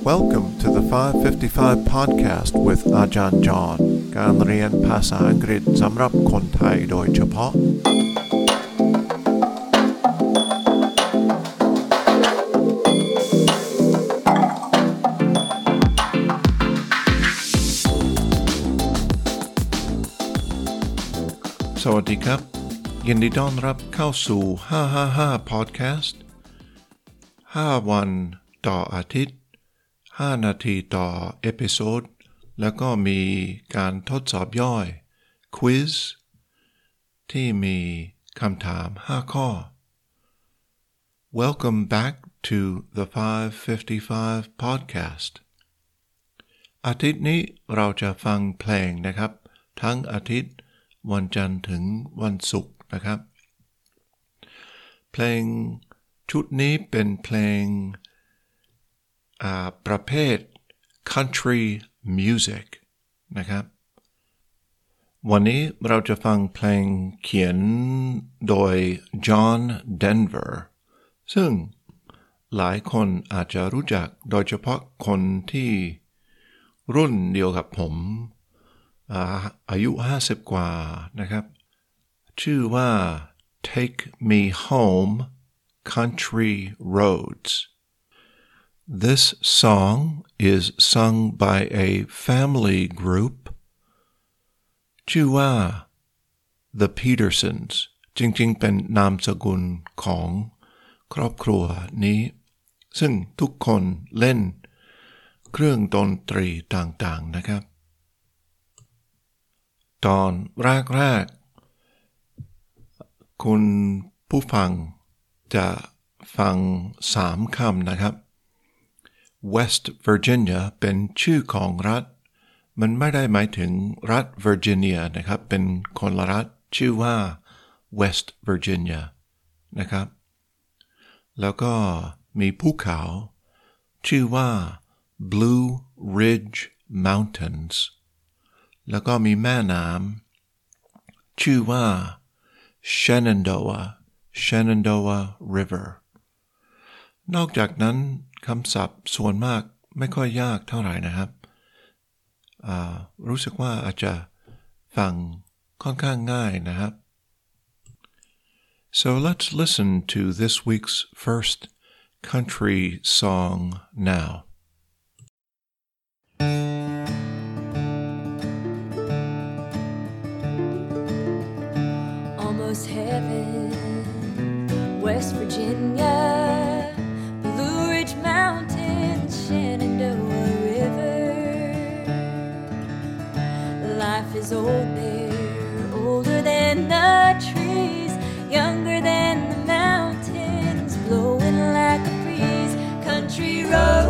Welcome to the 555 podcast with อาจารย์จอห์นการเรียนภาษาอังกฤษสำหรับคนไทยโดยเฉพาะ สวัสดีครับ ยินดีต้อนรับเข้าสู่ 555 podcast 5 วันต่ออาทิตย์ 5 นาทีต่อเอพิโซดแล้วก็มีการทดสอบย่อย quiz ที่มีคำถาม 5 ข้อ Welcome back to the 555 podcast อาทิตย์นี้เราจะฟังเพลงนะครับ ทั้งอาทิตย์วันจันทร์ถึงวันศุกร์นะครับ เพลงชุดนี้เป็นเพลง ประเภท country music นะครับ วันนี้เราจะฟังเพลงเขียนโดย John Denver ซึ่งหลายคนอาจจะรู้จักโดยเฉพาะคนที่รุ่นเดียวกับผมอายุ 50 กว่านะครับ ชื่อว่า Take Me Home Country Roads This song is sung by a family group ชื่อว่า The Petersons จริงๆ เป็นนามสกุลของครอบครัวนี้ ซึ่งทุกคนเล่นเครื่องดนตรีต่างๆนะครับ ตอนแรกๆ คุณผู้ฟังจะฟังสามคำนะครับ West Virginia เป็นชื่อของรัฐ มันไม่ได้หมายถึงรัฐเวอร์จิเนียนะครับ เป็นคนละรัฐชื่อว่า West Virginia นะครับ แล้วก็มีภูเขาชื่อว่า Blue Ridge Mountains แล้วก็มีแม่น้ำชื่อว่า Shenandoah Shenandoah River นอกจากนั้นคำศัพท์ส่วนมากไม่ค่อยยากเท่าไหร่นะครับ รู้สึกว่าอาจจะฟังค่อนข้างง่ายนะครับ so let's listen to this week's first country song now almost heaven, West Virginia, Life is old there, older than the trees, younger than the mountains, blowing like a breeze. Country road.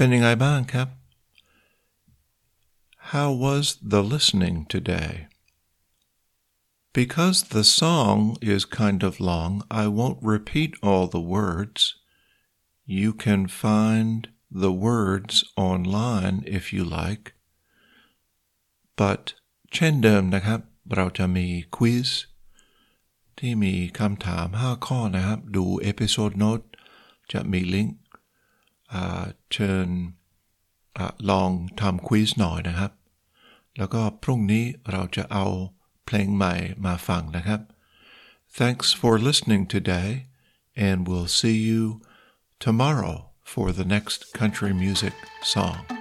เป็นยังไงบ้างครับ How was the listening today? Because the song is kind of long, I won't repeat all the words. You can find the words online if you like. But เช่นเดิมนะครับ เราจะมีควิสที่มีคำถาม 5 ข้อนะครับ ดูเอพิโซดโน้ตจะมีลิงก์ เชิญอลองทำควิสหน่อยนะครับ แล้วก็พรุ่งนี้เราจะเอาเพลงใหม่มาฟังนะครับ Thanks for listening today and we'll see you tomorrow for the next country music song.